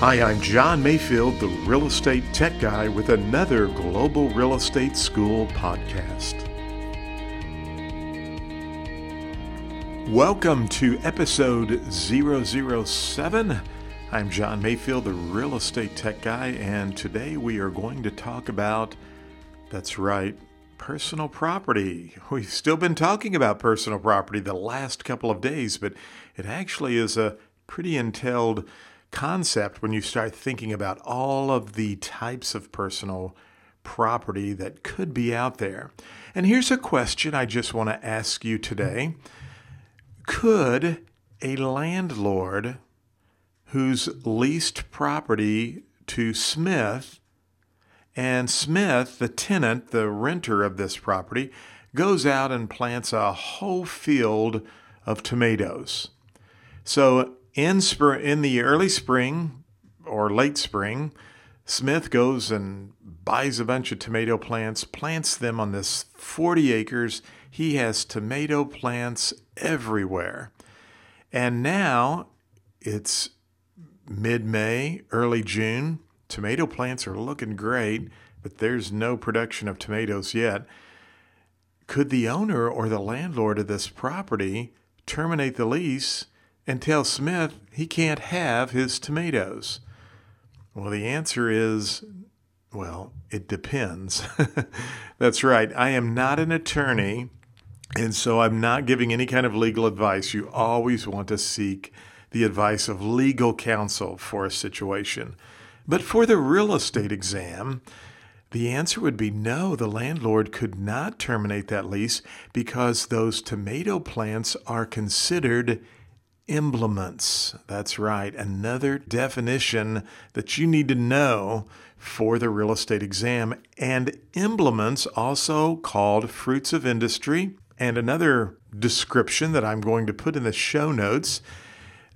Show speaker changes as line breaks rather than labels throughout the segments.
Hi, I'm John Mayfield, the real estate tech guy, with another Global Real Estate School podcast. Welcome to episode 007. I'm John Mayfield, the real estate tech guy, and today we are going to talk about that's right, personal property. We've still been talking about personal property the last couple of days, but it actually is a pretty entailed concept when you start thinking about all of the types of personal property that could be out there. And here's a question I just want to ask you today Could a landlord who's leased property to Smith and Smith, the tenant, the renter of this property, goes out and plants a whole field of tomatoes. So in spring, in the early spring or late spring, Smith goes and buys a bunch of tomato plants, plants them on this 40 acres. He has tomato plants everywhere. And now it's mid May, early June. Tomato plants are looking great, but there's no production of tomatoes yet. Could the owner or the landlord of this property terminate the lease and tell Smith he can't have his tomatoes? Well, the answer is well, it depends. That's right. I am not an attorney, and so I'm not giving any kind of legal advice. You always want to seek the advice of legal counsel for a situation. But for the real estate exam, the answer would be no, the landlord could not terminate that lease because those tomato plants are considered emblements. That's right, another definition that you need to know for the real estate exam. And emblements, also called fruits of industry, and another description that I'm going to put in the show notes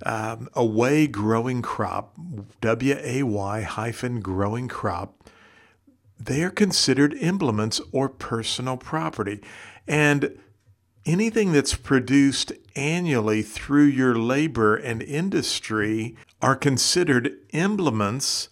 um, a way growing crop, W A Y hyphen growing crop, they are considered emblements or personal property. And anything that's produced annually through your labor and industry are considered emblements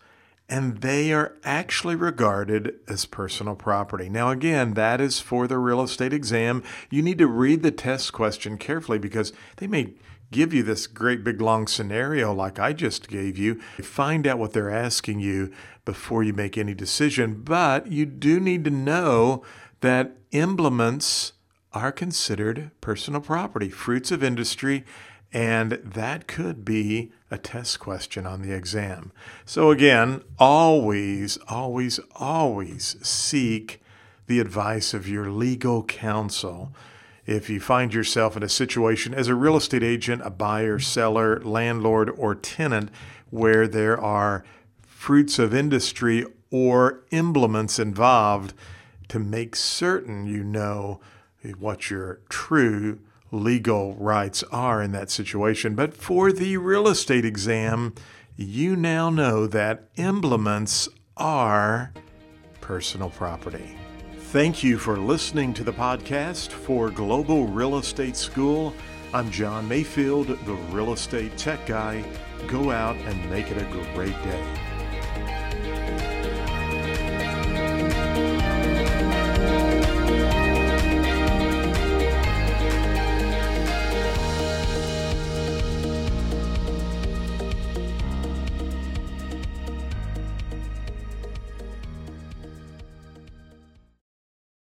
and they are actually regarded as personal property. Now, again, that is for the real estate exam. You need to read the test question carefully because they may give you this great big long scenario like I just gave you. Find out what they're asking you before you make any decision. But you do need to know that emblements are considered personal property, fruits of industry, and that could be a test question on the exam. So, again, always, always, always seek the advice of your legal counsel if you find yourself in a situation as a real estate agent, a buyer, seller, landlord, or tenant where there are fruits of industry or emblements involved, to make certain you know what your true legal rights are in that situation. But for the real estate exam, you now know that emblements are personal property. Thank you for listening to the podcast for Global Real Estate School. I'm John Mayfield, the real estate tech guy. Go out and make it a great day.